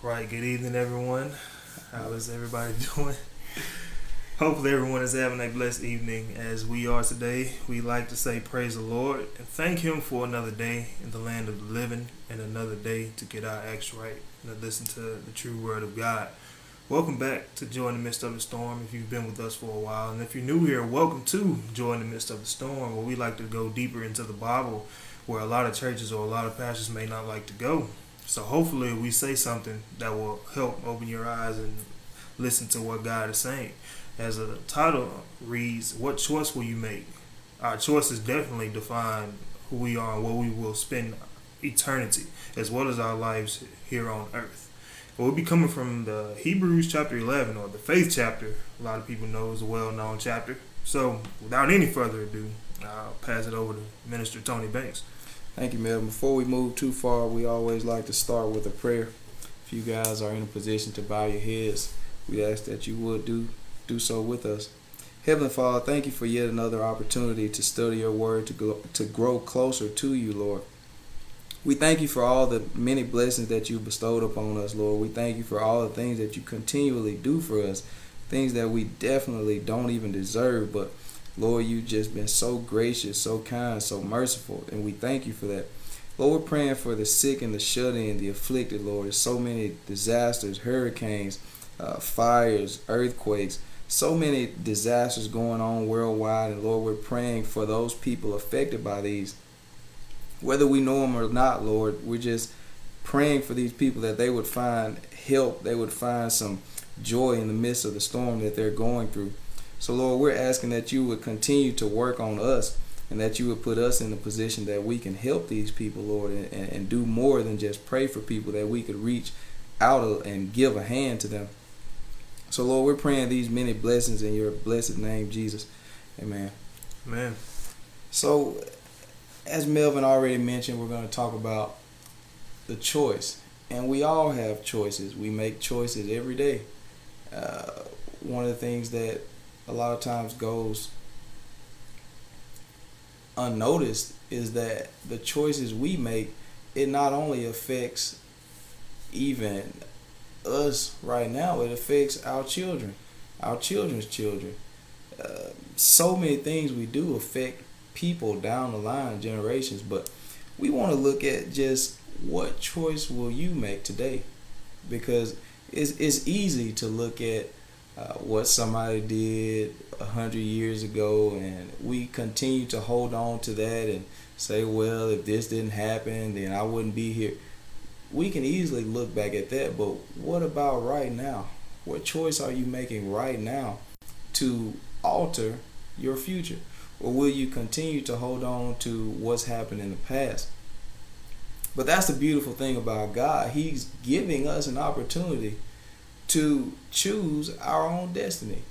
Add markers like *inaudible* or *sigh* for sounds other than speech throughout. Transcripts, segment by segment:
Right, good evening, everyone. How is everybody *laughs* doing? Hopefully, everyone is having a blessed evening as we are today. We like to say, Praise the Lord and thank Him for another day in the land of the living and another day to get our acts right and to listen to the true Word of God. Welcome back to Joy in the Midst of the Storm if you've been with us for a while. And if you're new here, welcome to Joy in the Midst of the Storm, where we like to go deeper into the Bible where a lot of churches or a lot of pastors may not like to go. So hopefully we say something that will help open your eyes and listen to what God is saying. As the title reads, What choice will you make? Our choices definitely define who we are and where we will spend eternity, as well as our lives here on earth. We'll be coming from the Hebrews chapter 11, or the faith chapter. A lot of people know is a well known chapter. So, without any further ado, I'll pass it over to Minister Tony Banks. Thank you, Melvin. Before we move too far, we always like to start with a prayer. If you guys are in a position to bow your heads, we ask that you would do do so with us. Heavenly Father, thank you for yet another opportunity to study your word, to go, to grow closer to you, Lord. We thank you for all the many blessings that you bestowed upon us, Lord. We thank you for all the things that you continually do for us, things that we definitely don't even deserve, but Lord, you've just been so gracious, so kind, so merciful, and we thank you for that. Lord, we're praying for the sick and the shut in, the afflicted, Lord. There's so many disasters, hurricanes, uh, fires, earthquakes, so many disasters going on worldwide. And Lord, we're praying for those people affected by these. Whether we know them or not, Lord, we're just praying for these people that they would find help, they would find some joy in the midst of the storm that they're going through. So, Lord, we're asking that you would continue to work on us and that you would put us in a position that we can help these people, Lord, and, and do more than just pray for people, that we could reach out and give a hand to them. So, Lord, we're praying these many blessings in your blessed name, Jesus. Amen. Amen. So, as Melvin already mentioned, we're going to talk about the choice. And we all have choices. We make choices every day. Uh, one of the things that a lot of times goes unnoticed is that the choices we make it not only affects even us right now it affects our children our children's children. Uh, so many things we do affect people down the line generations but we want to look at just what choice will you make today? Because it's, it's easy to look at uh, what somebody did a hundred years ago, and we continue to hold on to that and say, well, if this didn't happen, then I wouldn't be here. We can easily look back at that, but what about right now? What choice are you making right now to alter your future? Or will you continue to hold on to what's happened in the past? But that's the beautiful thing about God. He's giving us an opportunity to choose our own destiny.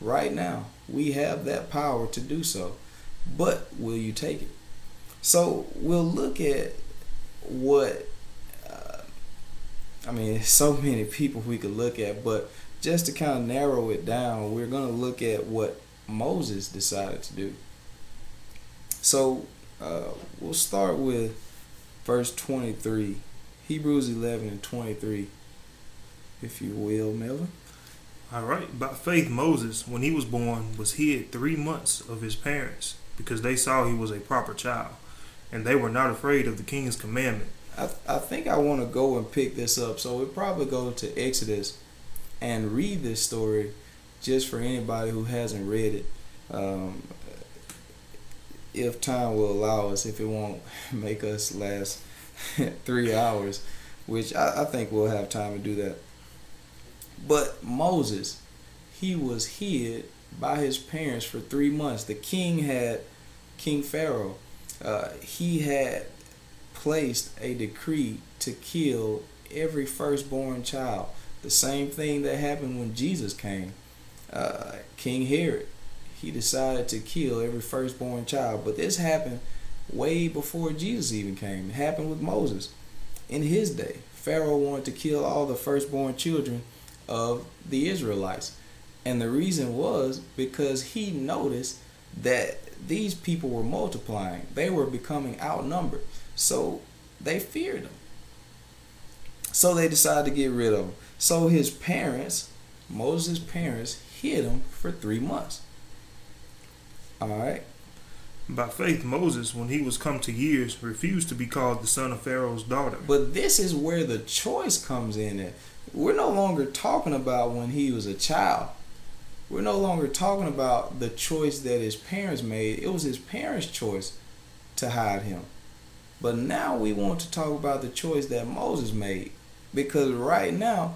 Right now, we have that power to do so. But will you take it? So we'll look at what, uh, I mean, *laughs* so many people we could look at, but just to kind of narrow it down, we're going to look at what Moses decided to do. So uh, we'll start with verse 23, Hebrews 11 and 23 if you will, Melvin. All right. By faith, Moses, when he was born, was hid three months of his parents because they saw he was a proper child, and they were not afraid of the king's commandment. I, I think I want to go and pick this up. So we probably go to Exodus and read this story just for anybody who hasn't read it. Um, if time will allow us, if it won't *laughs* make us last *laughs* three hours, which I, I think we'll have time to do that. But Moses, he was hid by his parents for three months. The king had, King Pharaoh, uh, he had placed a decree to kill every firstborn child. The same thing that happened when Jesus came. Uh, king Herod, he decided to kill every firstborn child. But this happened way before Jesus even came. It happened with Moses in his day. Pharaoh wanted to kill all the firstborn children of the Israelites. And the reason was because he noticed that these people were multiplying, they were becoming outnumbered. So they feared them. So they decided to get rid of him. So his parents, Moses' parents, hid him for three months. All right. By faith, Moses, when he was come to years, refused to be called the son of Pharaoh's daughter. But this is where the choice comes in. At. We're no longer talking about when he was a child. We're no longer talking about the choice that his parents made. It was his parents' choice to hide him. But now we want to talk about the choice that Moses made. Because right now,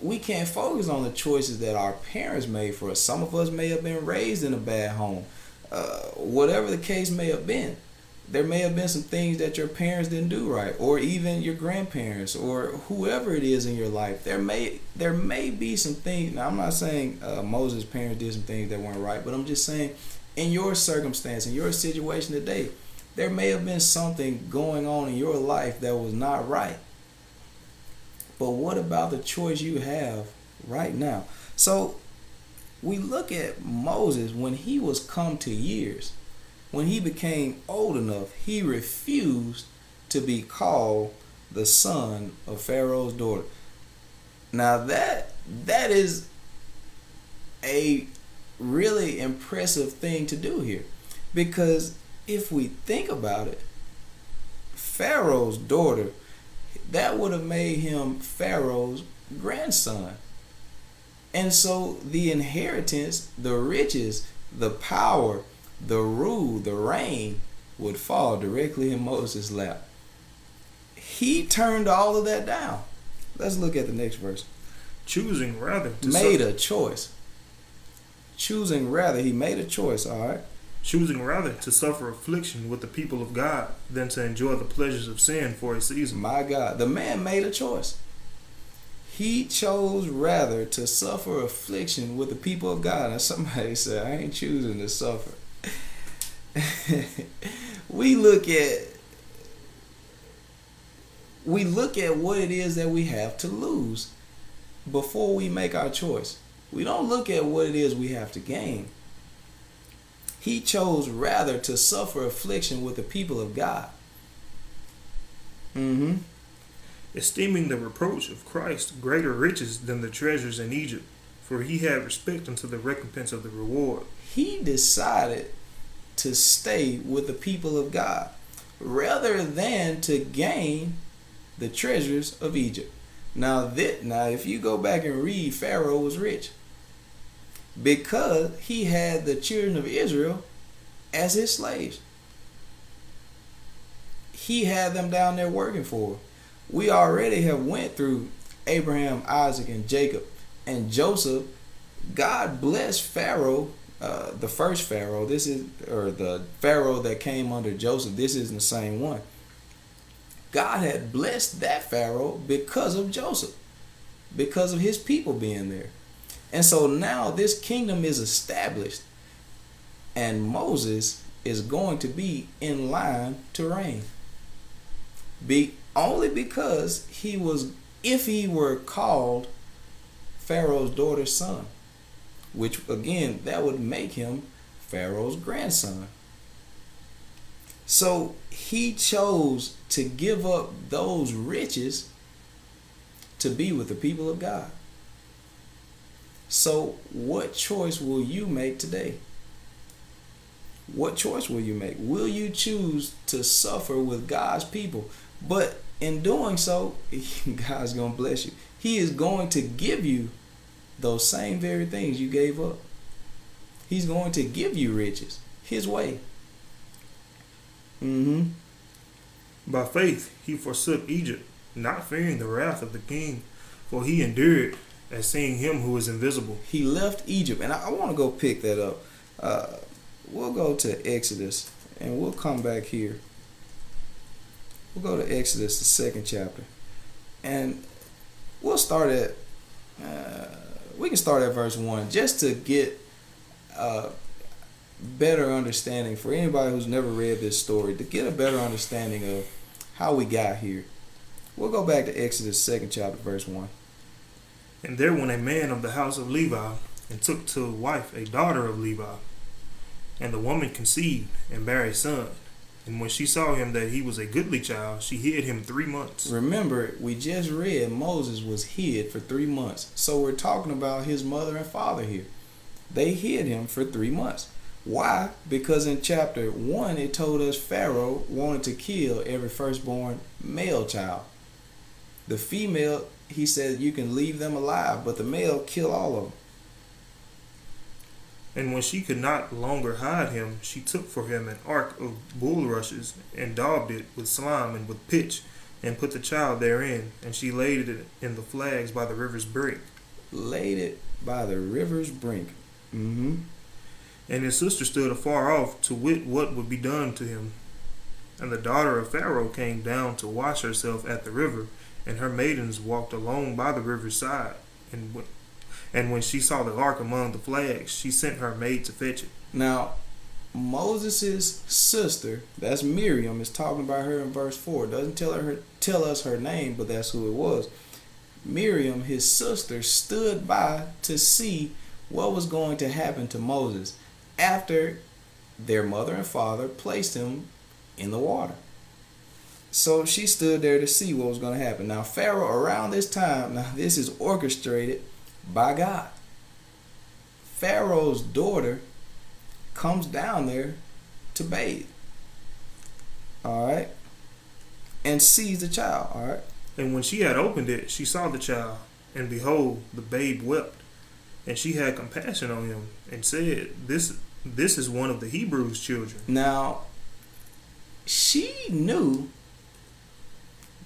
we can't focus on the choices that our parents made for us. Some of us may have been raised in a bad home. Uh, whatever the case may have been, there may have been some things that your parents didn't do right, or even your grandparents, or whoever it is in your life. There may there may be some things. Now, I'm not saying uh, Moses' parents did some things that weren't right, but I'm just saying, in your circumstance, in your situation today, there may have been something going on in your life that was not right. But what about the choice you have right now? So we look at Moses when he was come to years, when he became old enough, he refused to be called the son of Pharaoh's daughter. Now that that is a really impressive thing to do here because if we think about it, Pharaoh's daughter that would have made him Pharaoh's grandson. And so the inheritance, the riches, the power, the rule, the reign, would fall directly in Moses' lap. He turned all of that down. Let's look at the next verse. Choosing rather made a choice. Choosing rather, he made a choice, all right? choosing rather to suffer affliction with the people of God than to enjoy the pleasures of sin for a season. My God, the man made a choice. He chose rather to suffer affliction with the people of God. And somebody *laughs* said, I ain't choosing to suffer. *laughs* we look at we look at what it is that we have to lose before we make our choice. We don't look at what it is we have to gain. He chose rather to suffer affliction with the people of God. Mm-hmm. Esteeming the reproach of Christ greater riches than the treasures in Egypt, for he had respect unto the recompense of the reward. He decided to stay with the people of God rather than to gain the treasures of Egypt. Now that now if you go back and read Pharaoh was rich because he had the children of Israel as his slaves. He had them down there working for. him. We already have went through Abraham, Isaac, and Jacob, and Joseph. God blessed Pharaoh, uh, the first Pharaoh. This is or the Pharaoh that came under Joseph. This isn't the same one. God had blessed that Pharaoh because of Joseph, because of his people being there. And so now this kingdom is established, and Moses is going to be in line to reign. Be only because he was, if he were called Pharaoh's daughter's son, which again that would make him Pharaoh's grandson. So he chose to give up those riches to be with the people of God. So, what choice will you make today? What choice will you make? Will you choose to suffer with God's people? But in doing so, *laughs* God's going to bless you. He is going to give you those same very things you gave up. He's going to give you riches His way. Mm-hmm. By faith, he forsook Egypt, not fearing the wrath of the king, for he endured as seeing him who is invisible. He left Egypt, and I, I want to go pick that up. Uh, we'll go to Exodus, and we'll come back here. We'll go to Exodus, the second chapter, and we'll start at. Uh, we can start at verse one just to get a better understanding for anybody who's never read this story to get a better understanding of how we got here. We'll go back to Exodus second chapter verse one. And there went a man of the house of Levi, and took to wife a daughter of Levi. And the woman conceived, and bare a son. And when she saw him that he was a goodly child, she hid him three months. Remember, we just read Moses was hid for three months. So we're talking about his mother and father here. They hid him for three months. Why? Because in chapter 1, it told us Pharaoh wanted to kill every firstborn male child. The female, he said, you can leave them alive, but the male, kill all of them. And when she could not longer hide him, she took for him an ark of bulrushes and daubed it with slime and with pitch, and put the child therein, and she laid it in the flags by the river's brink. Laid it by the river's brink. Mm-hmm. And his sister stood afar off to wit what would be done to him. And the daughter of Pharaoh came down to wash herself at the river, and her maidens walked along by the river's side. And and when she saw the ark among the flags, she sent her maid to fetch it. Now, Moses' sister, that's Miriam, is talking about her in verse 4. It doesn't tell her tell us her name, but that's who it was. Miriam, his sister, stood by to see what was going to happen to Moses after their mother and father placed him in the water. So she stood there to see what was going to happen. Now, Pharaoh, around this time, now this is orchestrated by God. Pharaoh's daughter comes down there to bathe. All right. And sees the child. All right. And when she had opened it, she saw the child, and behold, the babe wept. And she had compassion on him, and said, This this is one of the Hebrews' children. Now, she knew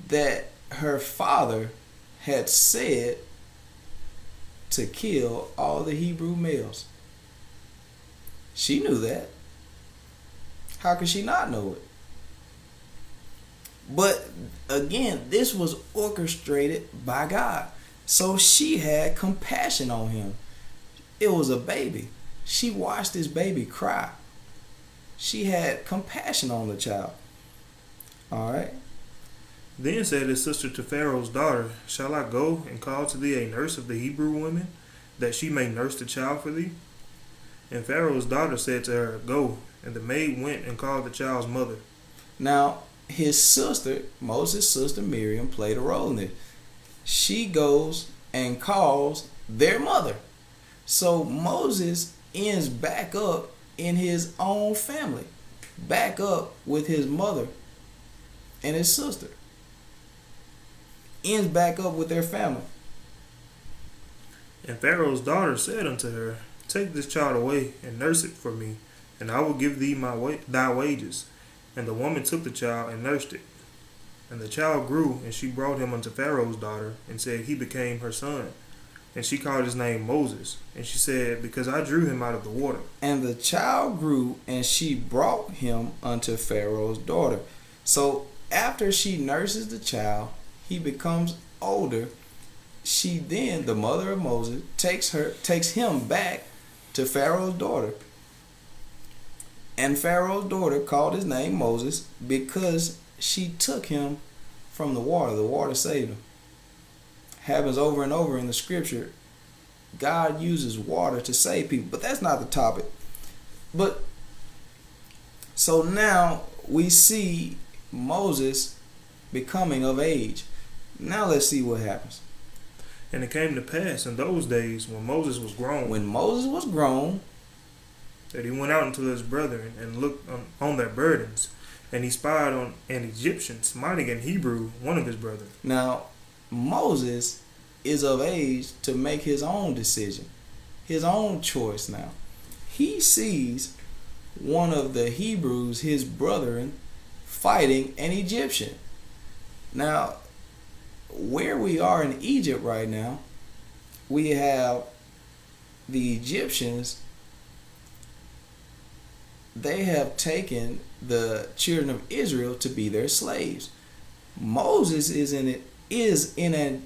that her father had said to kill all the Hebrew males. She knew that. How could she not know it? But again, this was orchestrated by God. So she had compassion on him. It was a baby. She watched this baby cry. She had compassion on the child. All right. Then said his sister to Pharaoh's daughter, Shall I go and call to thee a nurse of the Hebrew women, that she may nurse the child for thee? And Pharaoh's daughter said to her, Go. And the maid went and called the child's mother. Now, his sister, Moses' sister Miriam, played a role in this. She goes and calls their mother. So Moses ends back up in his own family, back up with his mother and his sister. Ends back up with their family. And Pharaoh's daughter said unto her, Take this child away and nurse it for me, and I will give thee my wa- thy wages. And the woman took the child and nursed it. And the child grew, and she brought him unto Pharaoh's daughter, and said, He became her son. And she called his name Moses. And she said, Because I drew him out of the water. And the child grew, and she brought him unto Pharaoh's daughter. So after she nurses the child, he becomes older. She then, the mother of Moses, takes her takes him back to Pharaoh's daughter. And Pharaoh's daughter called his name Moses because she took him from the water. The water saved him. Happens over and over in the scripture. God uses water to save people, but that's not the topic. But so now we see Moses becoming of age. Now let's see what happens. And it came to pass in those days when Moses was grown, When Moses was grown, that he went out unto his brethren and looked on, on their burdens. And he spied on an Egyptian smiting an Hebrew, one of his brethren. now Moses is of age to make his own decision, his own choice now. He sees one of the Hebrews, his brethren, fighting an Egyptian. Now, where we are in Egypt right now, we have the Egyptians, they have taken the children of Israel to be their slaves. Moses is in it is in an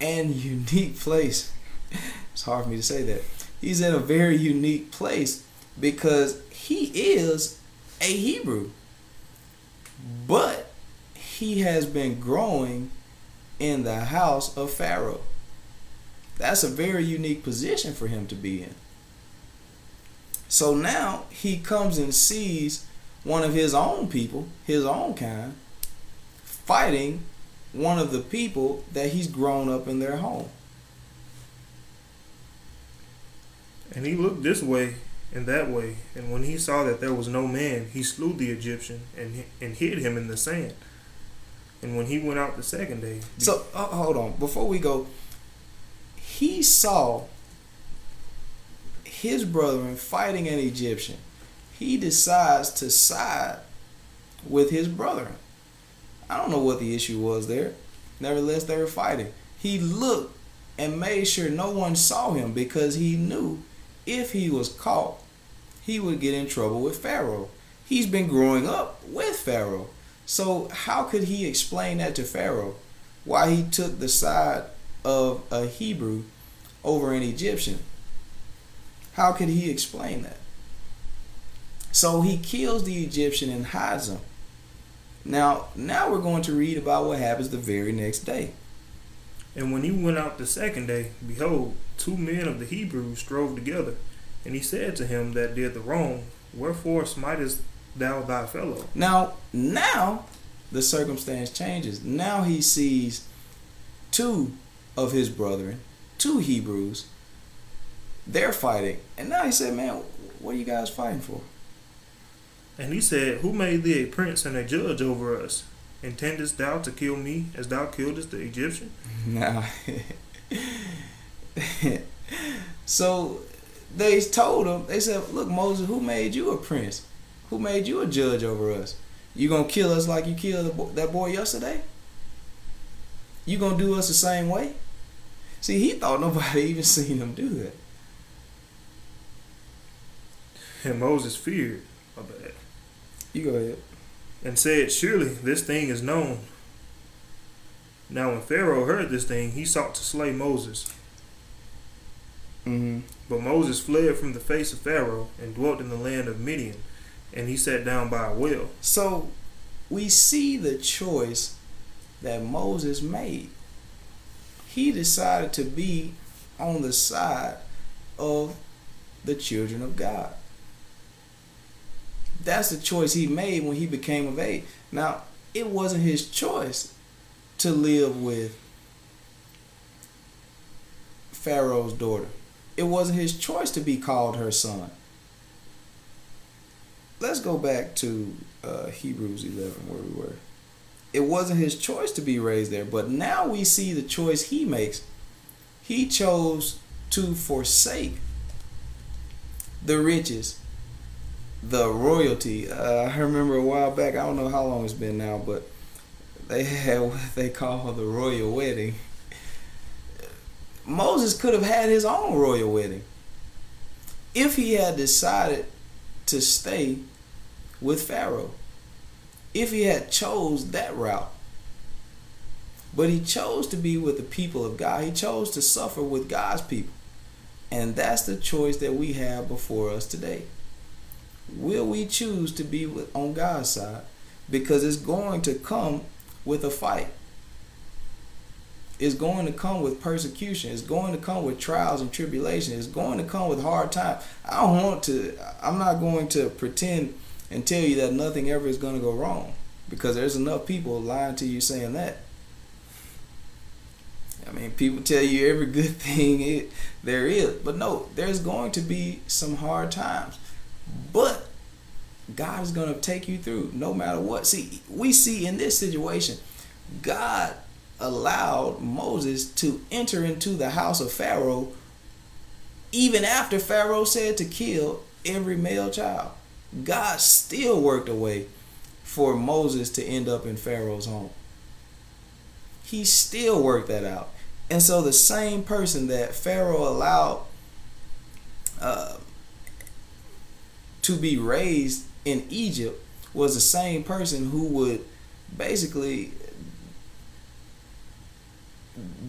an *laughs* unique place. It's hard for me to say that. He's in a very unique place because he is a Hebrew. But he has been growing in the house of Pharaoh. That's a very unique position for him to be in. So now he comes and sees one of his own people, his own kind, fighting one of the people that he's grown up in their home. And he looked this way and that way, and when he saw that there was no man, he slew the Egyptian and and hid him in the sand. And when he went out the second day, so uh, hold on, before we go, he saw his brethren fighting an Egyptian. He decides to side with his brethren. I don't know what the issue was there. Nevertheless, they were fighting. He looked and made sure no one saw him because he knew if he was caught, he would get in trouble with Pharaoh. He's been growing up with Pharaoh. So, how could he explain that to Pharaoh? Why he took the side of a Hebrew over an Egyptian? How could he explain that? So he kills the Egyptian and hides him. Now, now we're going to read about what happens the very next day. And when he went out the second day, behold, two men of the Hebrews strove together. And he said to him that did the wrong, Wherefore smitest thou thy fellow? Now, now the circumstance changes. Now he sees two of his brethren, two Hebrews, they're fighting. And now he said, Man, what are you guys fighting for? And he said, Who made thee a prince and a judge over us? Intendest thou to kill me as thou killedest the Egyptian? *laughs* Now, *laughs* so they told him, they said, Look, Moses, who made you a prince? Who made you a judge over us? You gonna kill us like you killed that boy yesterday? You gonna do us the same way? See, he thought nobody *laughs* even seen him do that. And Moses feared. My bad. You go ahead. And said, Surely this thing is known. Now, when Pharaoh heard this thing, he sought to slay Moses. Mm-hmm. But Moses fled from the face of Pharaoh and dwelt in the land of Midian, and he sat down by a well. So we see the choice that Moses made. He decided to be on the side of the children of God. That's the choice he made when he became of age. Now, it wasn't his choice to live with Pharaoh's daughter. It wasn't his choice to be called her son. Let's go back to uh, Hebrews 11, where we were. It wasn't his choice to be raised there, but now we see the choice he makes. He chose to forsake the riches the royalty. Uh, I remember a while back. I don't know how long it's been now, but they had what they call the royal wedding. Moses could have had his own royal wedding if he had decided to stay with Pharaoh. If he had chose that route. But he chose to be with the people of God. He chose to suffer with God's people. And that's the choice that we have before us today will we choose to be with, on God's side? Because it's going to come with a fight. It's going to come with persecution. It's going to come with trials and tribulation. It's going to come with hard times. I don't want to, I'm not going to pretend and tell you that nothing ever is going to go wrong because there's enough people lying to you saying that. I mean, people tell you every good *laughs* thing it, there is, but no, there's going to be some hard times. But God is going to take you through no matter what. See, we see in this situation, God allowed Moses to enter into the house of Pharaoh even after Pharaoh said to kill every male child. God still worked a way for Moses to end up in Pharaoh's home. He still worked that out. And so the same person that Pharaoh allowed uh, to be raised in Egypt was the same person who would basically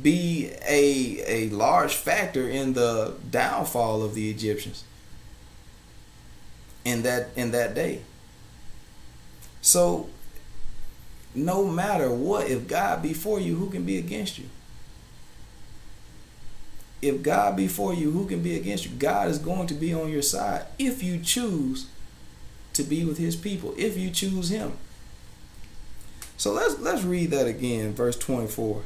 be a a large factor in the downfall of the Egyptians in that in that day. So no matter what, if God be for you, who can be against you? If God be for you, who can be against you? God is going to be on your side if you choose to be with his people if you choose him. So let's let's read that again, verse 24.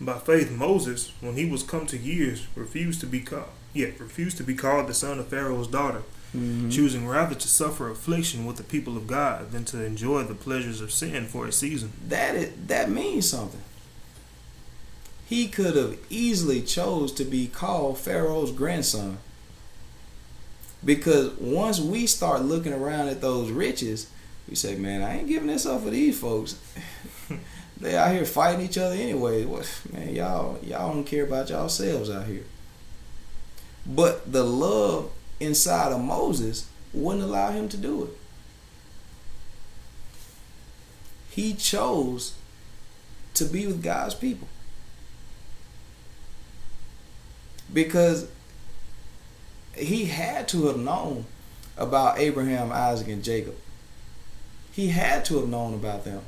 By faith Moses, when he was come to years, refused to be called yet refused to be called the son of Pharaoh's daughter, Mhm. choosing rather to suffer affliction with the people of God than to enjoy the pleasures of sin for a season. That is, that means something. He could have easily chose to be called Pharaoh's grandson. Because once we start looking around at those riches, we say, "Man, I ain't giving this up for these folks. *laughs* they out here fighting each other anyway. What man, y'all y'all don't care about yourselves out here." But the love inside of Moses wouldn't allow him to do it. He chose to be with God's people. Because he had to have known about Abraham, Isaac, and Jacob. He had to have known about them.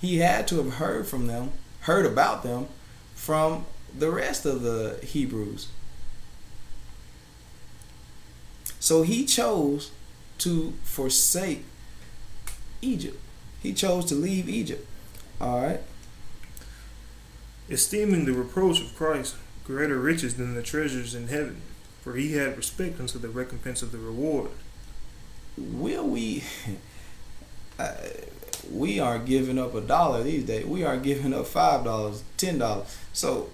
He had to have heard from them, heard about them from the rest of the Hebrews. So he chose to forsake Egypt. He chose to leave Egypt. All right. Esteeming the reproach of Christ greater riches than the treasures in heaven, for he had respect unto the recompense of the reward. Will we? *laughs* Uh, we aren't giving up a dollar these days. We are giving up five dollars, ten dollars. So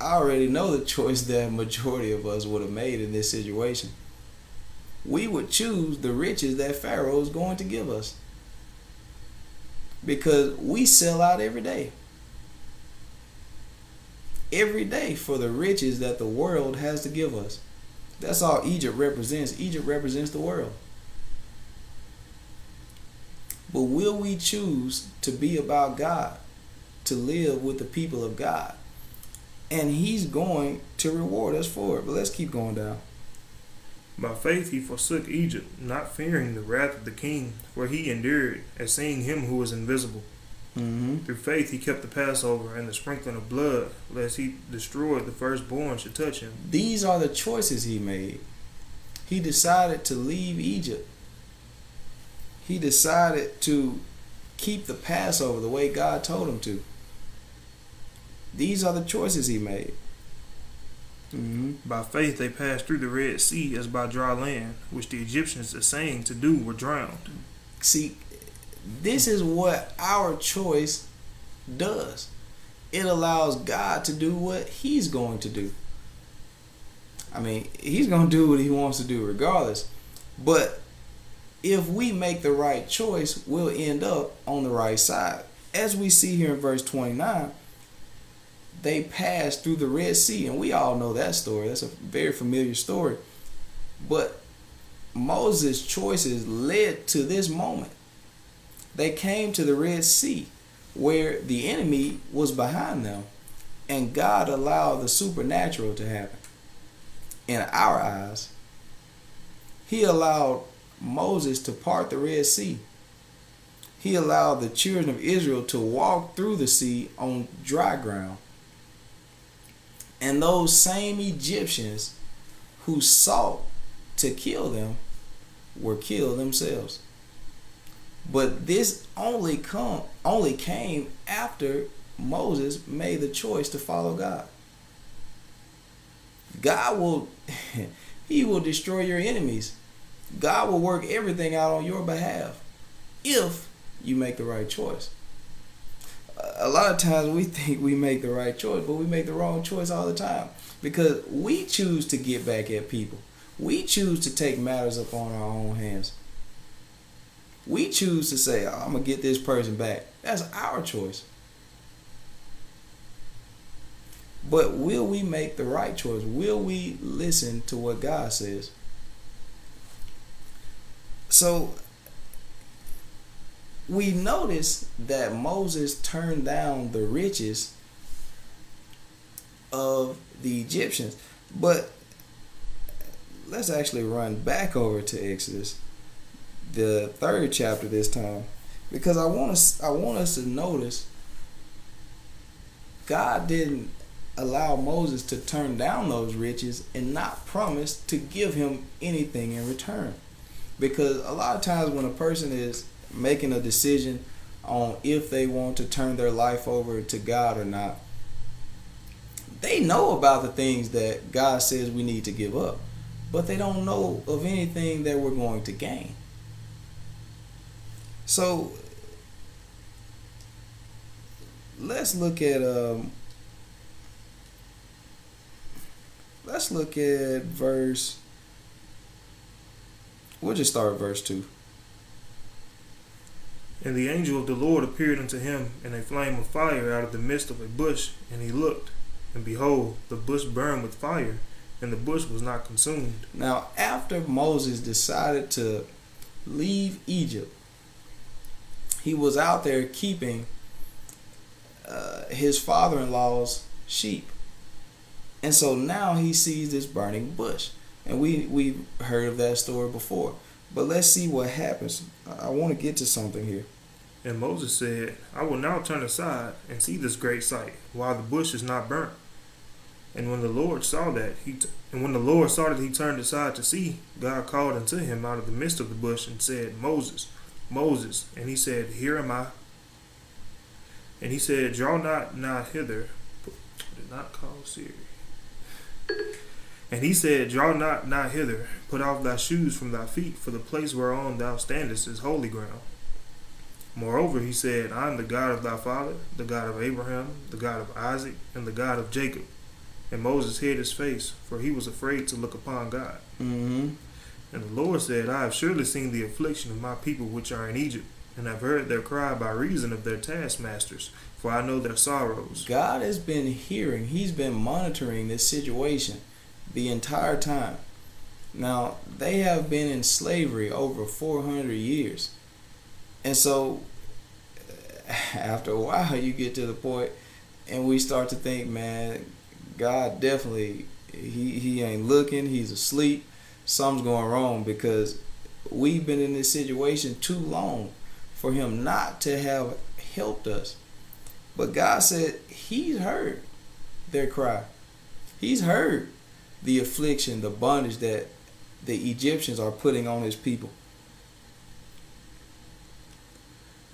I already know the choice that majority of us would have made in this situation. We would choose the riches that Pharaoh is going to give us. Because we sell out every day. Every day for the riches that the world has to give us. That's all Egypt represents. Egypt represents the world. But will we choose to be about God, to live with the people of God? And He's going to reward us for it. But let's keep going down. By faith he forsook Egypt, not fearing the wrath of the king, for he endured, as seeing him who was invisible. Mm-hmm. Through faith he kept the Passover and the sprinkling of blood, lest he destroyed the firstborn should touch him. These are the choices He made. He decided to leave Egypt. He decided to keep the Passover the way God told him to. These are the choices He made. Mm-hmm. By faith they passed through the Red Sea as by dry land, which the Egyptians essaying to do were drowned. See, this is what our choice does. It allows God to do what He's going to do. I mean, He's going to do what He wants to do regardless. But if we make the right choice, we'll end up on the right side. As we see here in verse 29, they passed through the Red Sea, and we all know that story. That's a very familiar story. But Moses' choices led to this moment. They came to the Red Sea where the enemy was behind them, and God allowed the supernatural to happen. In our eyes, He allowed Moses to part the Red Sea. He allowed the children of Israel to walk through the sea on dry ground. And those same Egyptians who sought to kill them were killed themselves. But this only come only came after Moses made the choice to follow God. God will *laughs* he will destroy your enemies. God will work everything out on your behalf if you make the right choice. A lot of times we think we make the right choice, but we make the wrong choice all the time because we choose to get back at people. We choose to take matters upon our own hands. We choose to say, oh, I'm going to get this person back. That's our choice. But will we make the right choice? Will we listen to what God says? So we notice that Moses turned down the riches of the Egyptians. But let's actually run back over to Exodus, the third chapter this time, because I want us I want us to notice God didn't allow Moses to turn down those riches and not promise to give him anything in return. Because a lot of times when a person is making a decision on if they want to turn their life over to God or not, they know about the things that God says we need to give up, but they don't know of anything that we're going to gain. So let's look at um, let's look at verse. We'll just start verse two. And the angel of the Lord appeared unto him in a flame of fire out of the midst of a bush, and he looked, and behold, the bush burned with fire, and the bush was not consumed. Now, after Moses decided to leave Egypt, he was out there keeping uh, his father in law's sheep. And so now he sees this burning bush. And we, we've heard of that story before. But let's see what happens. I want to get to something here. And Moses said, I will now turn aside and see this great sight, while the bush is not burnt. And when the Lord saw that, he t- and when the Lord saw that he turned aside to see, God called unto him out of the midst of the bush and said, Moses, Moses. And he said, Here am I. And he said, Draw not nigh hither. Did not call Siri. And he said, Draw not nigh hither. Put off thy shoes from thy feet, for the place whereon thou standest is holy ground. Moreover, he said, I am the God of thy father, the God of Abraham, the God of Isaac, and the God of Jacob. And Moses hid his face, for he was afraid to look upon God. Mm-hmm. And the Lord said, I have surely seen the affliction of my people which are in Egypt, and have heard their cry by reason of their taskmasters, for I know their sorrows. God has been hearing, He's been monitoring this situation the entire time. Now, they have been in slavery over 400 years. And so, *laughs* after a while, you get to the point and we start to think, man, God definitely, he, he ain't looking, he's asleep. Something's going wrong because we've been in this situation too long for him not to have helped us. But God said He's heard their cry. He's heard the affliction, the bondage that the Egyptians are putting on His people.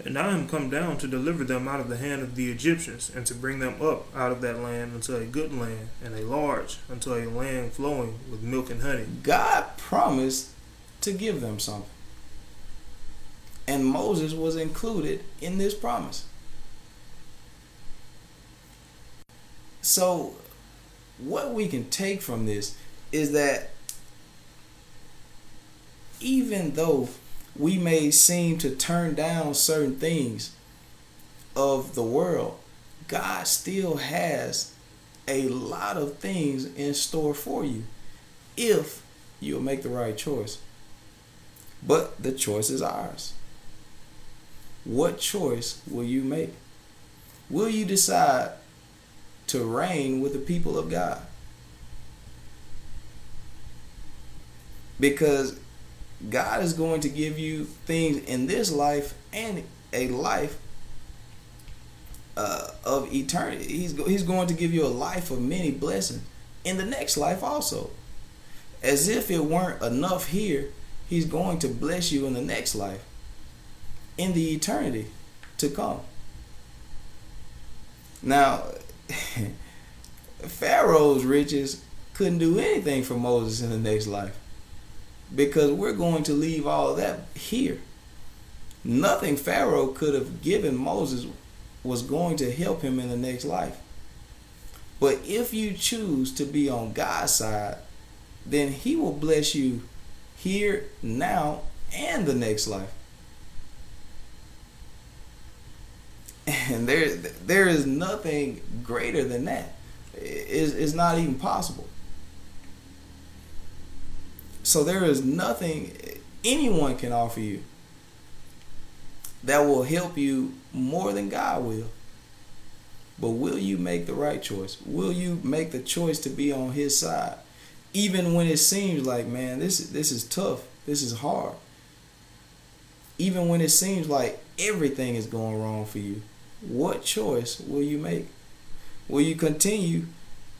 And I am come down to deliver them out of the hand of the Egyptians, and to bring them up out of that land unto a good land, and a large, unto a land flowing with milk and honey. God promised to give them something. And Moses was included in this promise. So, what we can take from this is that even though we may seem to turn down certain things of the world, God still has a lot of things in store for you if you'll make the right choice. But the choice is ours. What choice will you make? Will you decide to reign with the people of God? Because God is going to give you things in this life and a life uh, of eternity. He's he's going to give you a life of many blessings in the next life also. As if it weren't enough here, he's going to bless you in the next life, in the eternity to come. Now, *laughs* Pharaoh's riches couldn't do anything for Moses in the next life because we're going to leave all that here. Nothing Pharaoh could have given Moses was going to help him in the next life. But if you choose to be on God's side, then He will bless you here, now, and the next life. *laughs* And there, there is nothing greater than that. It's, not even possible. So there is nothing anyone can offer you that will help you more than God will. But will you make the right choice? Will you make the choice to be on his side? Even when it seems like, man, this this is tough. This is hard. Even when it seems like everything is going wrong for you. What choice will you make? Will you continue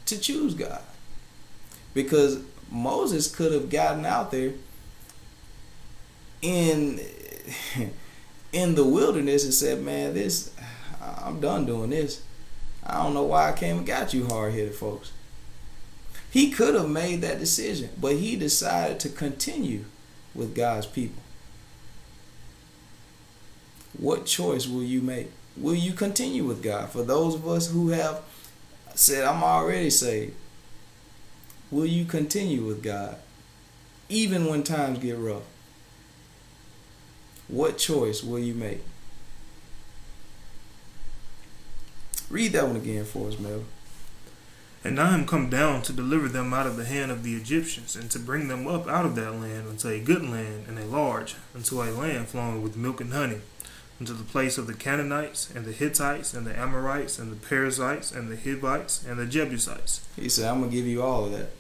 to choose God. Because Moses could have gotten out there in *laughs* in the wilderness and said, "Man, this I'm done doing this. I don't know why I came and got you hard-headed folks." He could have made that decision, but he decided to continue with God's people. What choice will you make? Will you continue with God? For those of us who have said, I'm already saved, will you continue with God even when times get rough? What choice will you make? Read that one again for us, Mel. And I am come down to deliver them out of the hand of the Egyptians, and to bring them up out of that land unto a good land and a large, unto a land flowing with milk and honey, unto the place of the Canaanites, and the Hittites, and the Amorites, and the Perizzites, and the Hivites, and the Jebusites. He said, I'm to give you all of that.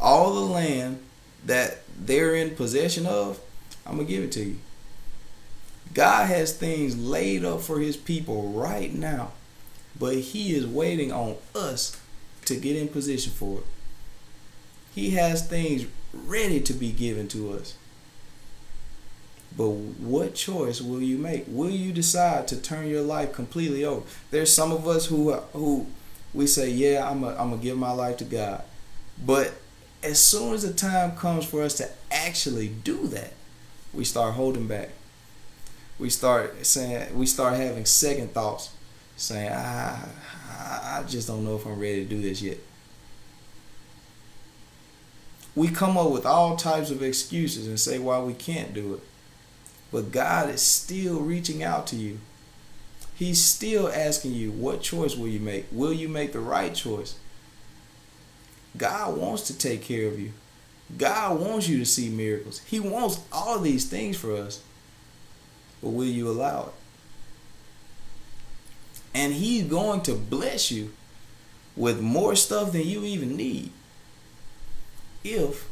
All the land that they're in possession of, I'm to give it to you. God has things laid up for his people right now, but he is waiting on us to get in position for it. He has things ready to be given to us. But what choice will you make? Will you decide to turn your life completely over? There's some of us who who we say, "Yeah, I'm a, I'm gonna give my life to God," but as soon as the time comes for us to actually do that, we start holding back. We start saying, we start having second thoughts, saying, "I, I just don't know if I'm ready to do this yet." We come up with all types of excuses and say why we can't do it. But God is still reaching out to you. He's still asking you, what choice will you make? Will you make the right choice? God wants to take care of you. God wants you to see miracles. He wants all these things for us. But will you allow it? And He's going to bless you with more stuff than you even need if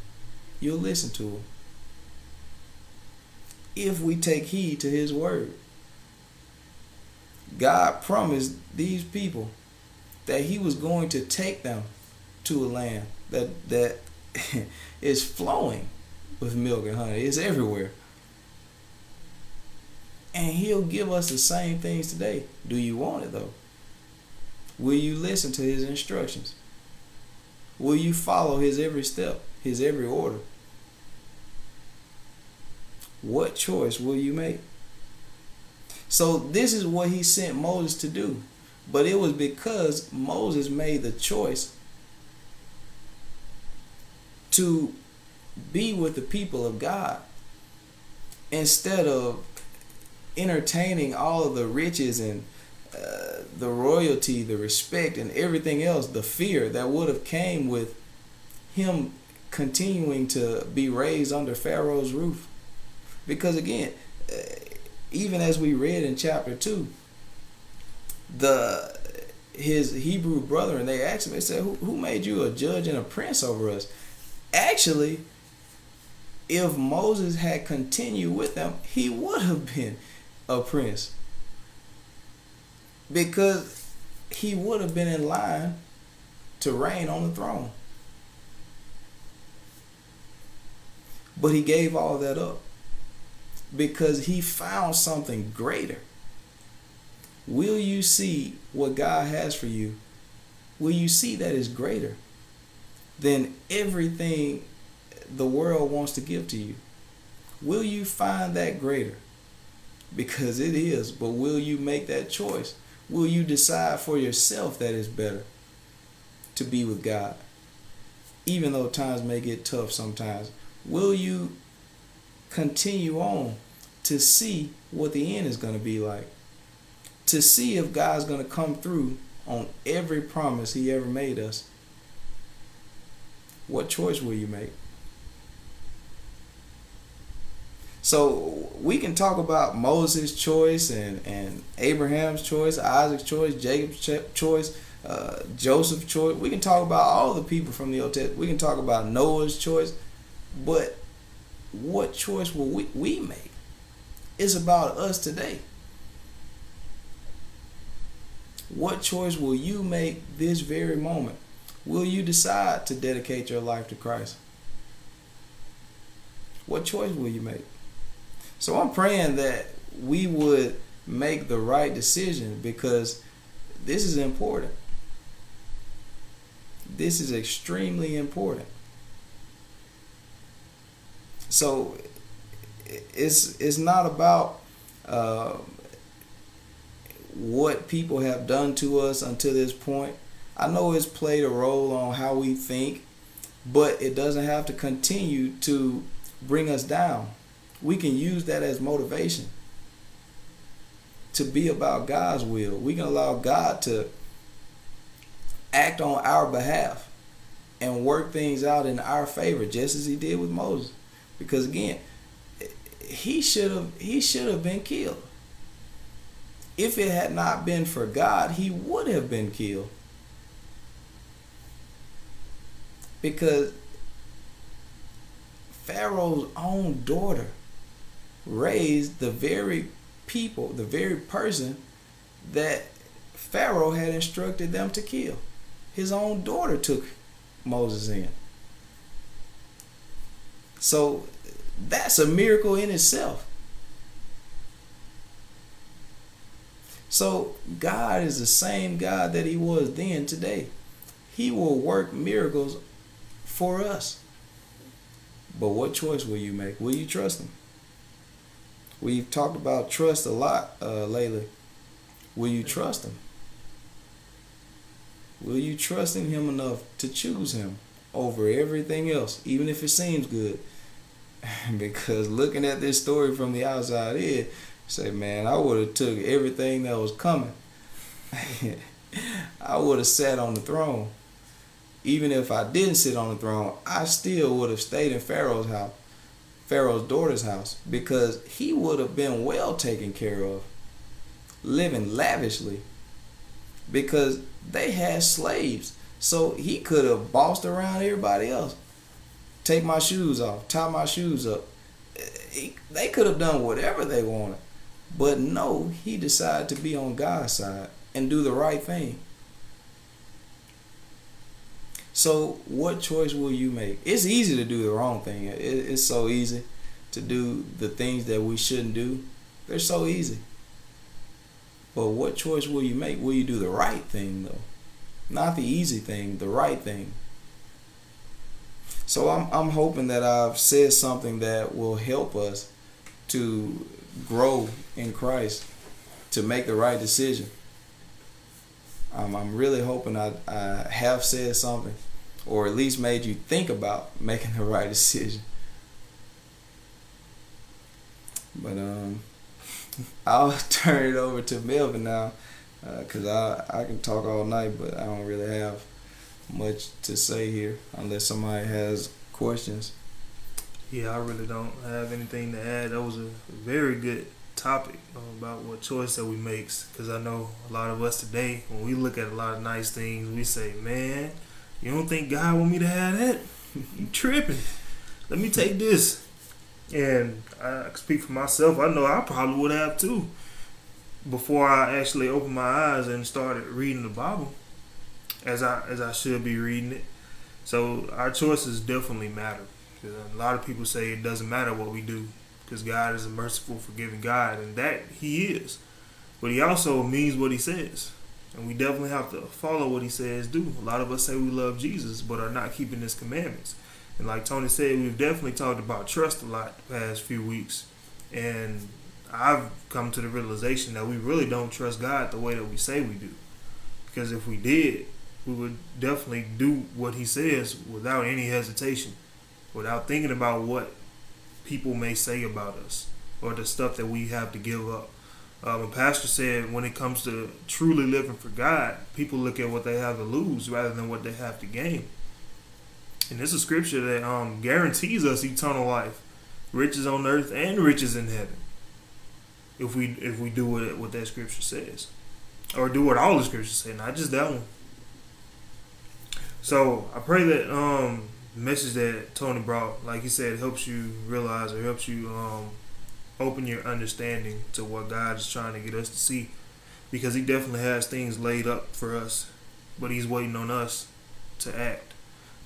you'll listen to Him if we take heed to his word. God promised these people that he was going to take them to a land that that *laughs* is flowing with milk and honey. It's everywhere. And he'll give us the same things today. Do you want it though? Will you listen to his instructions? Will you follow his every step, his every order? What choice will you make? So this is what he sent Moses to do. But it was because Moses made the choice to be with the people of God instead of entertaining all of the riches and uh, the royalty, the respect, and everything else, the fear that would have came with him continuing to be raised under Pharaoh's roof. Because again, uh, even as we read in chapter 2, the his Hebrew brother and they asked him, they said, who, who made you a judge and a prince over us? Actually, if Moses had continued with them, he would have been a prince. Because he would have been in line to reign on the throne. But he gave all that up because he found something greater. Will you see what God has for you? Will you see that is greater than everything the world wants to give to you? Will you find that greater? Because it is, but will you make that choice? Will you decide for yourself that it's better to be with God? Even though times may get tough sometimes. Will you continue on to see what the end is going to be like. To see if God's going to come through on every promise he ever made us. What choice will you make? So we can talk about Moses' choice and, and Abraham's choice, Isaac's choice, Jacob's choice, uh, Joseph's choice. We can talk about all the people from the Old Testament. We can talk about Noah's choice. But what choice will we, we make? It's about us today. What choice will you make this very moment? will you decide to dedicate your life to Christ? What choice will you make? So I'm praying that we would make the right decision because this is important. This is extremely important. So it's it's not about uh, what people have done to us until this point. I know it's played a role on how we think, but it doesn't have to continue to bring us down. We can use that as motivation to be about God's will. We can allow God to act on our behalf and work things out in our favor, just as He did with Moses. Because again, he should have he should have been killed. If it had not been for God, he would have been killed. Because Pharaoh's own daughter raised the very people, the very person that Pharaoh had instructed them to kill. His own daughter took Moses in. So that's a miracle in itself. So God is the same God that He was then today. He will work miracles for us. But what choice will you make? Will you trust Him? We've talked about trust a lot uh, lately. Will you trust Him? Will you trust in Him enough to choose Him over everything else, even if it seems good? *laughs* because looking at this story from the outside in, say, man, I would have took everything that was coming. *laughs* I would have sat on the throne. Even if I didn't sit on the throne, I still would have stayed in Pharaoh's house, Pharaoh's daughter's house, because he would have been well taken care of, living lavishly, because they had slaves. So he could have bossed around everybody else take my shoes off, tie my shoes up. They could have done whatever they wanted. But no, he decided to be on God's side and do the right thing. So, what choice will you make? It's easy to do the wrong thing. It's so easy to do the things that we shouldn't do. They're so easy. But what choice will you make? Will you do the right thing, though? Not the easy thing, the right thing. So I'm I'm hoping that I've said something that will help us to grow in Christ, to make the right decision. Um, I'm really hoping I, I have said something, or at least made you think about *laughs* making the right decision. But um, *laughs* I'll *laughs* turn it over to Melvin now, because uh, I I can talk all night, but I don't really have much to say here unless somebody has questions. Yeah, I really don't have anything to add. That was a very good topic um, about what choice that we makes because I know a lot of us today when we look at a lot of nice things we say man you don't think God want me to have that you *laughs* tripping let me take this and I speak for myself I know I probably would have too before I actually opened my eyes and started reading the Bible as I as I should be reading it. So our choices definitely matter. A lot of people say it doesn't matter what we do because God is a merciful, forgiving God, and that He is. But He also means what He says, and we definitely have to follow what He says. Do a lot of us say we love Jesus, but are not keeping His commandments. And like Tony said, we've definitely talked about trust a lot the past few weeks, and I've come to the realization that we really don't trust God the way that we say we do. Because if we did, we would definitely do what he says without any hesitation, without thinking about what people may say about us or the stuff that we have to give up. Um, a pastor said when it comes to truly living for God, people look at what they have to lose rather than what they have to gain. And this is scripture that um, guarantees us eternal life, riches on earth and riches in heaven. If we if we do what what that scripture says, or do what all the scriptures say, not just that one. So I pray that um message that Tony brought, like he said, helps you realize or helps you um open your understanding to what God is trying to get us to see. Because he definitely has things laid up for us. But he's waiting on us to act.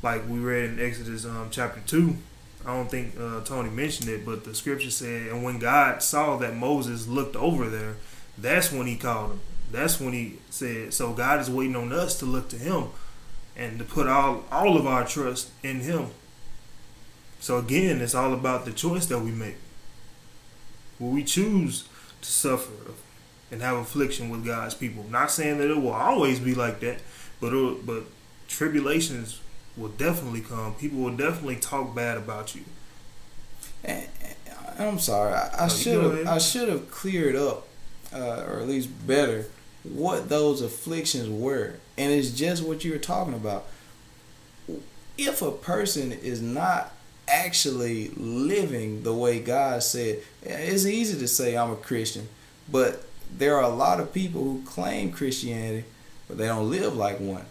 Like we read in Exodus um, chapter two. I don't think uh, Tony mentioned it, but the scripture said, and when God saw that Moses looked over there, that's when he called him. That's when he said, so God is waiting on us to look to him and to put all all of our trust in him. So again, it's all about the choice that we make. Will we choose to suffer and have affliction with God's people? Not saying that it will always be like that, but it, but tribulations will definitely come. People will definitely talk bad about you. And, I'm sorry. I, should have I oh, should have cleared up, uh, or at least better, what those afflictions were, and it's just what you were talking about. If a person is not actually living the way God said, it's easy to say I'm a Christian, but there are a lot of people who claim Christianity, but they don't live like one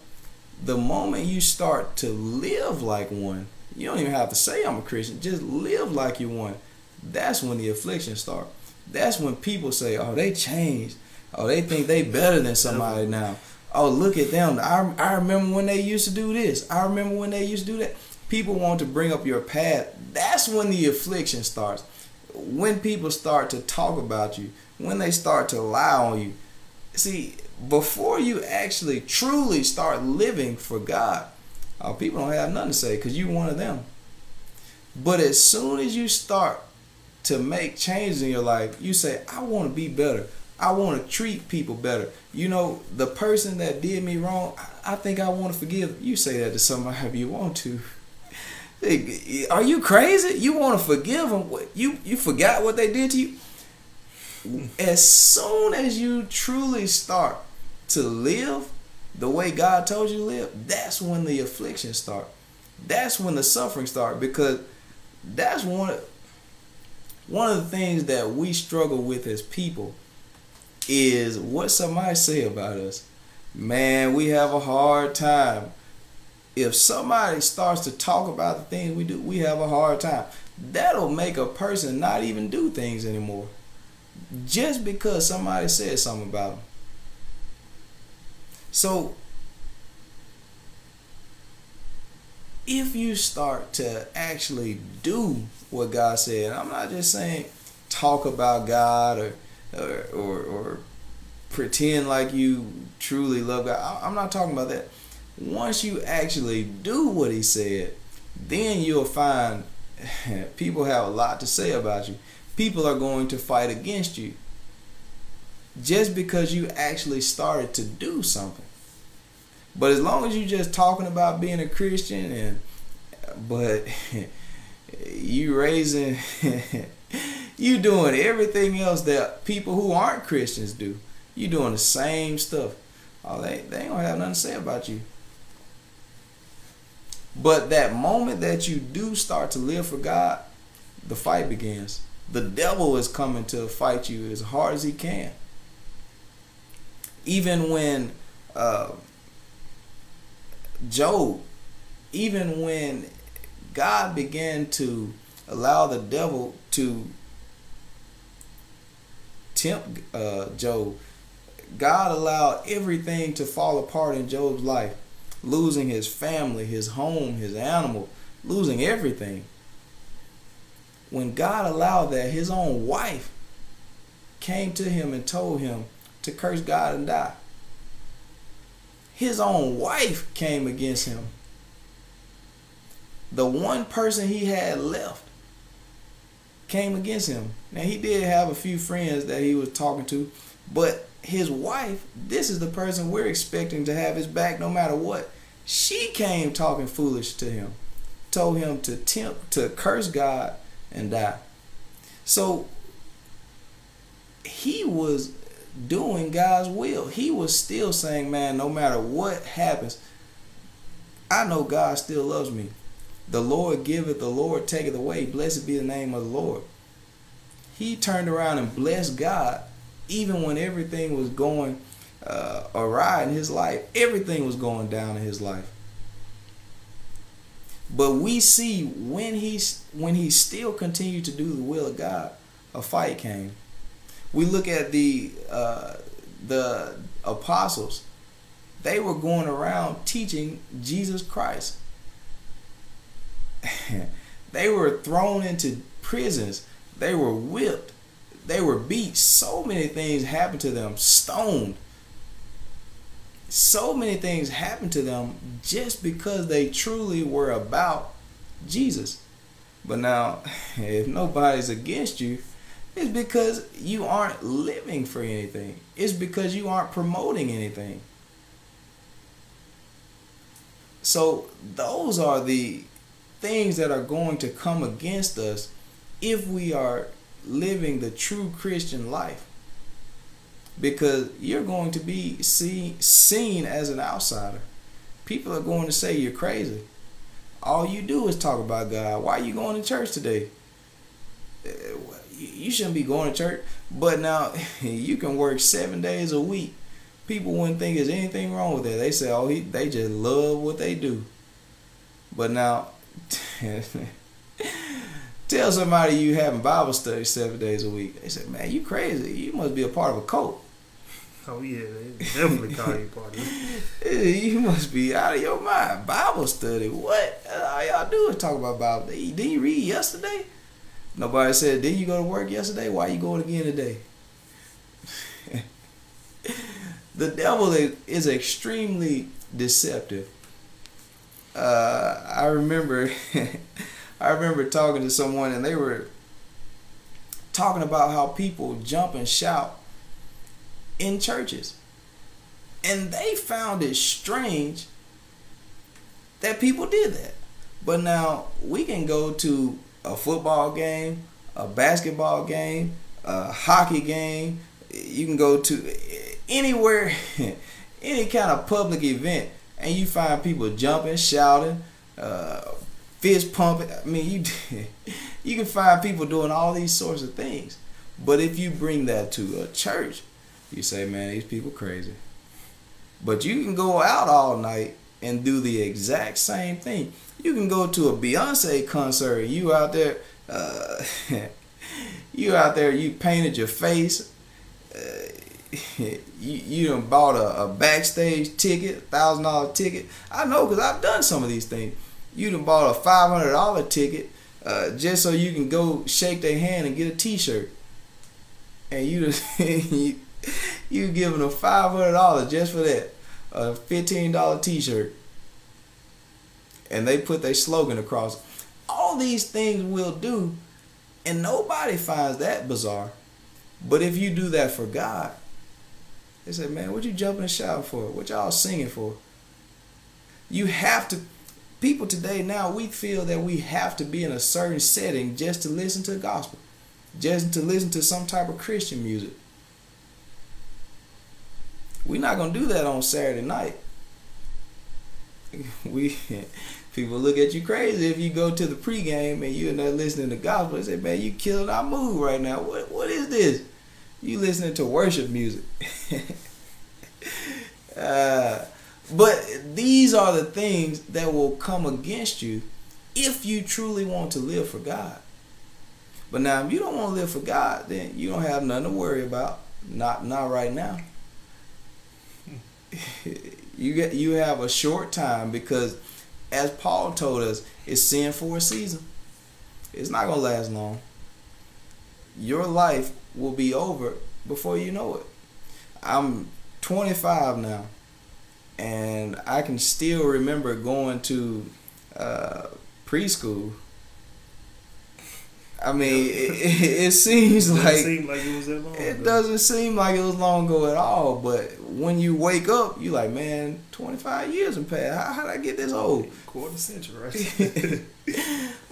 the moment you start to live like one, you don't even have to say I'm a Christian, just live like you want. That's when the affliction start. That's when people say, "Oh, they changed. Oh, they think they better than somebody now. Oh, look at them. I, I remember when they used to do this. I remember when they used to do that." People want to bring up your past. That's when the affliction starts. When people start to talk about you, when they start to lie on you. See, before you actually truly start living for God, uh, people don't have nothing to say because you're one of them. But as soon as you start to make changes in your life, you say, I want to be better. I want to treat people better. You know, the person that did me wrong, I think I want to forgive. You say that to somebody you want to. Are you crazy? You want to forgive them? You you forgot what they did to you? As soon as you truly start to live the way God told you to live, that's when the affliction start. That's when the suffering start because that's one one of the things that we struggle with as people is what somebody say about us. Man, we have a hard time. If somebody starts to talk about the things we do, we have a hard time. That'll make a person not even do things anymore. Just because somebody said something about them. So if you start to actually do what God said, I'm not just saying talk about God or or or, pretend like you truly love God. I'm not talking about that. Once you actually do what He said, then you'll find *laughs* people have a lot to say about you. People are going to fight against you just because you actually started to do something. But as long as you're just talking about being a Christian and but *laughs* you raising *laughs* you doing everything else that people who aren't Christians do. You doing the same stuff. Oh, they, they gonna have nothing to say about you. But that moment that you do start to live for God, the fight begins. The devil is coming to fight you as hard as he can even when uh, Job, even when God began to allow the devil to tempt uh, Job, God allowed everything to fall apart in Job's life, losing his family, his home, his animal, losing everything. When God allowed that, his own wife came to him and told him, to curse God and die. His own wife came against him. The one person he had left came against him. Now he did have a few friends that he was talking to, but his wife, this is the person we're expecting to have his back no matter what. She came talking foolish to him, told him to tempt to curse God and die. So he was doing God's will. He was still saying, man, no matter what happens, I know God still loves me. The Lord giveth, the Lord taketh away. Blessed be the name of the Lord. He turned around and blessed God even when everything was going uh, awry in his life. Everything was going down in his life. But we see when he when he still continued to do the will of God, a fight came we look at the uh, the apostles. They were going around teaching Jesus Christ. *laughs* they were thrown into prisons. They were whipped. They were beat. So many things happened to them. Stoned. So many things happened to them just because they truly were about Jesus. But now, *laughs* if nobody's against you, it's because you aren't living for anything. It's because you aren't promoting anything. So, those are the things that are going to come against us if we are living the true Christian life. Because you're going to be see, seen as an outsider. People are going to say you're crazy. All you do is talk about God. Why are you going to church today? Uh, you shouldn't be going to church. But now *laughs* you can work seven days a week. People wouldn't think there's anything wrong with that. They say, oh, he, they just love what they do. But now, *laughs* tell somebody you having Bible study seven days a week. They say, man, you crazy. You must be a part of a cult. Oh yeah, they definitely call you part of it. *laughs* You must be out of your mind. Bible study. What? All y'all do is talk about Bible. Didn't you read yesterday? Nobody said, didn't you go to work yesterday? Why you going again today? *laughs* the devil is extremely deceptive. Uh, I remember, *laughs* I remember talking to someone and they were talking about how people jump and shout in churches. And they found it strange that people did that. But now we can go to a football game, a basketball game, a hockey game. You can go to anywhere, *laughs* any kind of public event, and you find people jumping, shouting, uh, fist pumping. I mean, you *laughs* you can find people doing all these sorts of things. But if you bring that to a church, you say, man, these people crazy. But you can go out all night and do the exact same thing. You can go to a Beyonce concert. You out there, uh, *laughs* you out there. You painted your face. Uh, *laughs* you you done bought a, a backstage ticket, thousand dollar ticket. I know because I've done some of these things. You done bought a five hundred dollar ticket uh, just so you can go shake their hand and get a t shirt. And you just *laughs* you, you giving them five hundred dollars just for that, a fifteen dollar T-shirt, and they put their slogan across. All these things will do, and nobody finds that bizarre. But if you do that for God, they said, "Man, what you jumping and shouting for? What y'all singing for?" You have to. People today now we feel that we have to be in a certain setting just to listen to the gospel, just to listen to some type of Christian music. We're not gonna do that on Saturday night. *laughs* We people look at you crazy if you go to the pregame and you're not listening to gospel. They say, "Man, you killing our mood right now. What what is this? You listening to worship music?" *laughs* uh, but these are the things that will come against you if you truly want to live for God. But now, if you don't want to live for God, then you don't have nothing to worry about. Not not right now *laughs* you get you have a short time because as Paul told us, it's sin for a season. It's not gonna last long. Your life will be over before you know it. I'm 25 now, and I can still remember going to uh, preschool I mean, it, it, it seems it like, seem like it was that long. it doesn't seem like it was long ago at all. But when you wake up, you like, man, twenty five years and passed. How how did I get this old? Quarter century, right?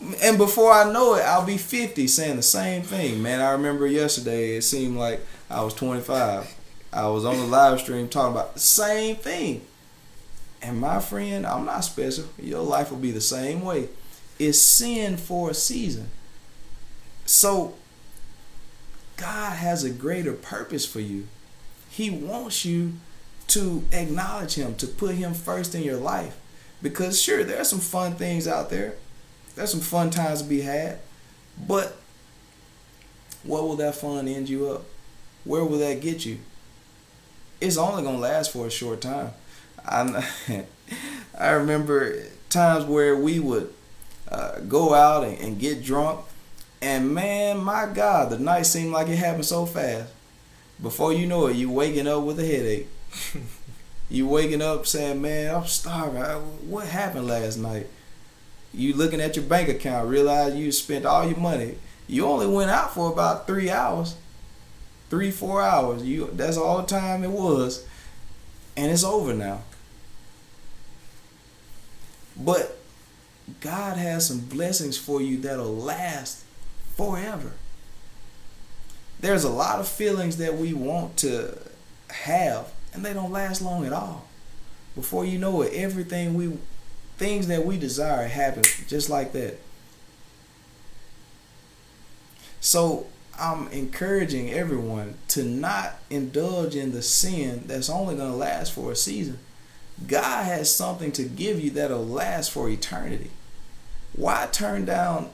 *laughs* and before I know it, I'll be fifty, saying the same thing. Man, I remember yesterday. It seemed like I was twenty five. I was on the live stream talking about the same thing. And my friend, I'm not special. Your life will be the same way. It's sin for a season. So, God has a greater purpose for you. He wants you to acknowledge Him, to put Him first in your life. Because, sure, there are some fun things out there, there's some fun times to be had, but what will that fun end you up? Where will that get you? It's only going to last for a short time. I *laughs* I remember times where we would uh, go out and, and get drunk, and man, my God, the night seemed like it happened so fast. Before you know it, you waking up with a headache. *laughs* you waking up saying, "Man, I'm starving. What happened last night?" You looking at your bank account, realize you spent all your money. You only went out for about three hours, three four hours. You that's all the time it was, and it's over now. But God has some blessings for you that'll last forever. There's a lot of feelings that we want to have, and they don't last long at all. Before you know it, everything we things that we desire happen just like that. So I'm encouraging everyone to not indulge in the sin that's only going to last for a season. God has something to give you that'll last for eternity. Why turn down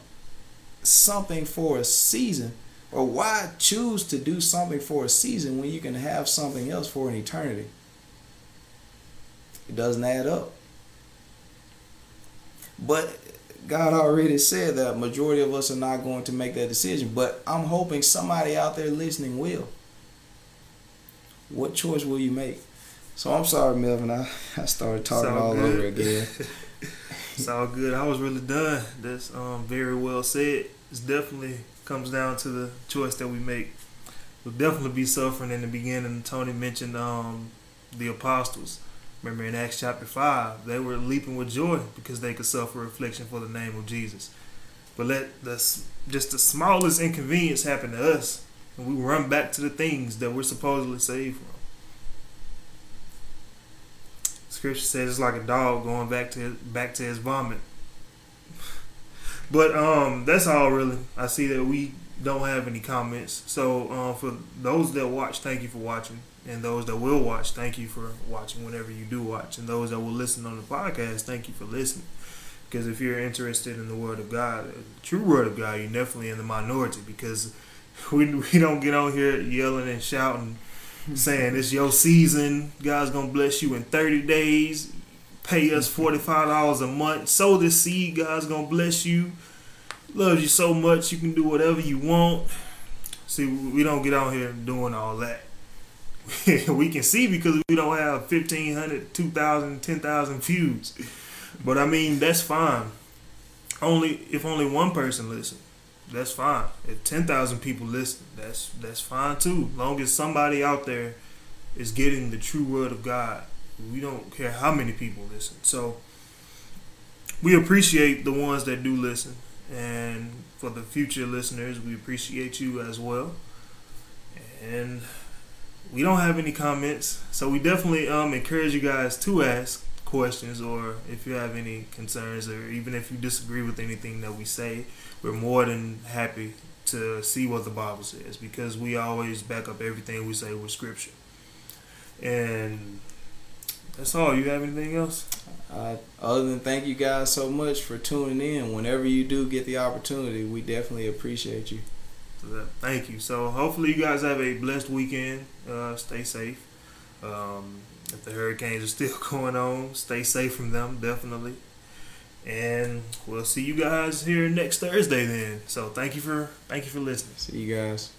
something for a season? Or why choose to do something for a season when you can have something else for an eternity? It doesn't add up. But God already said that majority of us are not going to make that decision. But I'm hoping somebody out there listening will. What choice will you make? So I'm sorry, Melvin. I, I started talking all, all over again. *laughs* it's all good. I was really done. That's um, very well said. It definitely comes down to the choice that we make. We'll definitely be suffering in the beginning. Tony mentioned um, the apostles. Remember in Acts chapter 5, they were leaping with joy because they could suffer affliction for the name of Jesus. But let the, just the smallest inconvenience happen to us, and we run back to the things that we're supposedly saved from. Scripture says it's like a dog going back to back to his vomit. But um, that's all really. I see that we don't have any comments. So uh, for those that watch, thank you for watching, and those that will watch, thank you for watching whenever you do watch, and those that will listen on the podcast, thank you for listening. Because if you're interested in the Word of God, the true Word of God, you're definitely in the minority because *laughs* we we don't get on here yelling and shouting saying it's your season. God's gonna bless you in 30 days. Pay us $45 a month. Sow this seed. God's gonna bless you. Loves you so much. You can do whatever you want. See, we don't get on here doing all that. *laughs* we can see because we don't have 1,500, 2,000, 10,000 views. But I mean, that's fine. Only if only one person listens that's fine. If ten thousand people listen, that's that's fine too. Long as somebody out there is getting the true word of God, we don't care how many people listen. So we appreciate the ones that do listen, and for the future listeners, we appreciate you as well. And we don't have any comments, so we definitely um encourage you guys to ask questions or if you have any concerns or even if you disagree with anything that we say we're more than happy to see what the Bible says because we always back up everything we say with Scripture. And that's all. You have anything else? Uh, other than thank you guys so much for tuning in. Whenever you do get the opportunity, we definitely appreciate you. thank you. So hopefully you guys have a blessed weekend. Uh, stay safe. Um, if the hurricanes are still *laughs* going on, stay safe from them. Definitely. And we'll see you guys here next Thursday then. So thank you for thank you for listening. See you guys.